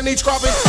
and my cropping.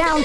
Down.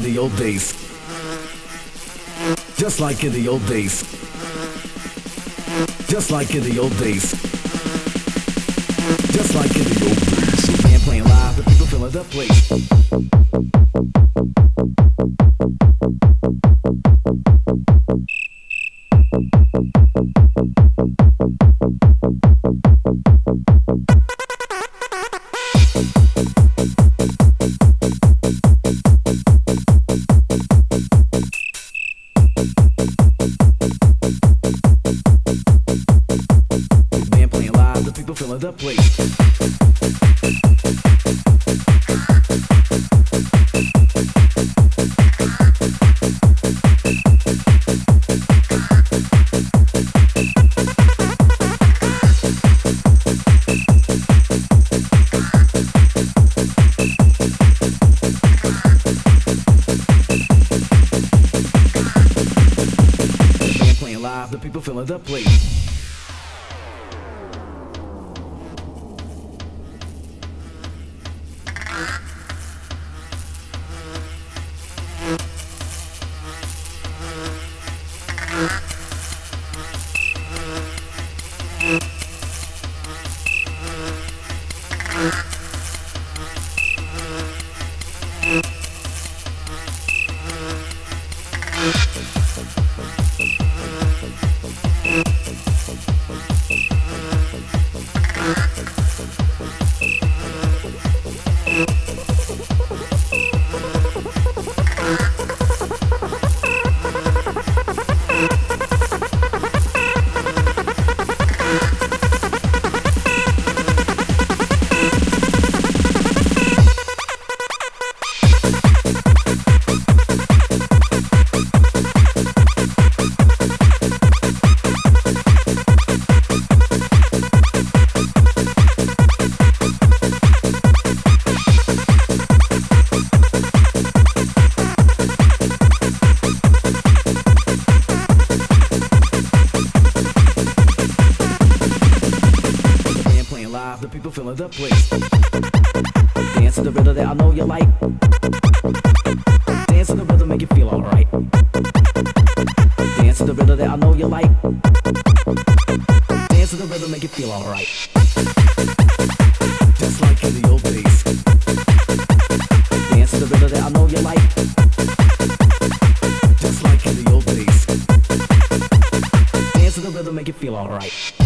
In the old days. Just like in the old days. Just like in the old days. Just like in the old days. And playing live, the people filling the place. The place. Dance to the rhythm that I know you like. Dance to the rhythm, make you feel alright. Dance to the rhythm that I know you like. Dance to the rhythm, make you feel alright. Just like in the old days. Dance to the rhythm that I know you like. Just like in the old days. Dance to the rhythm, make you feel alright.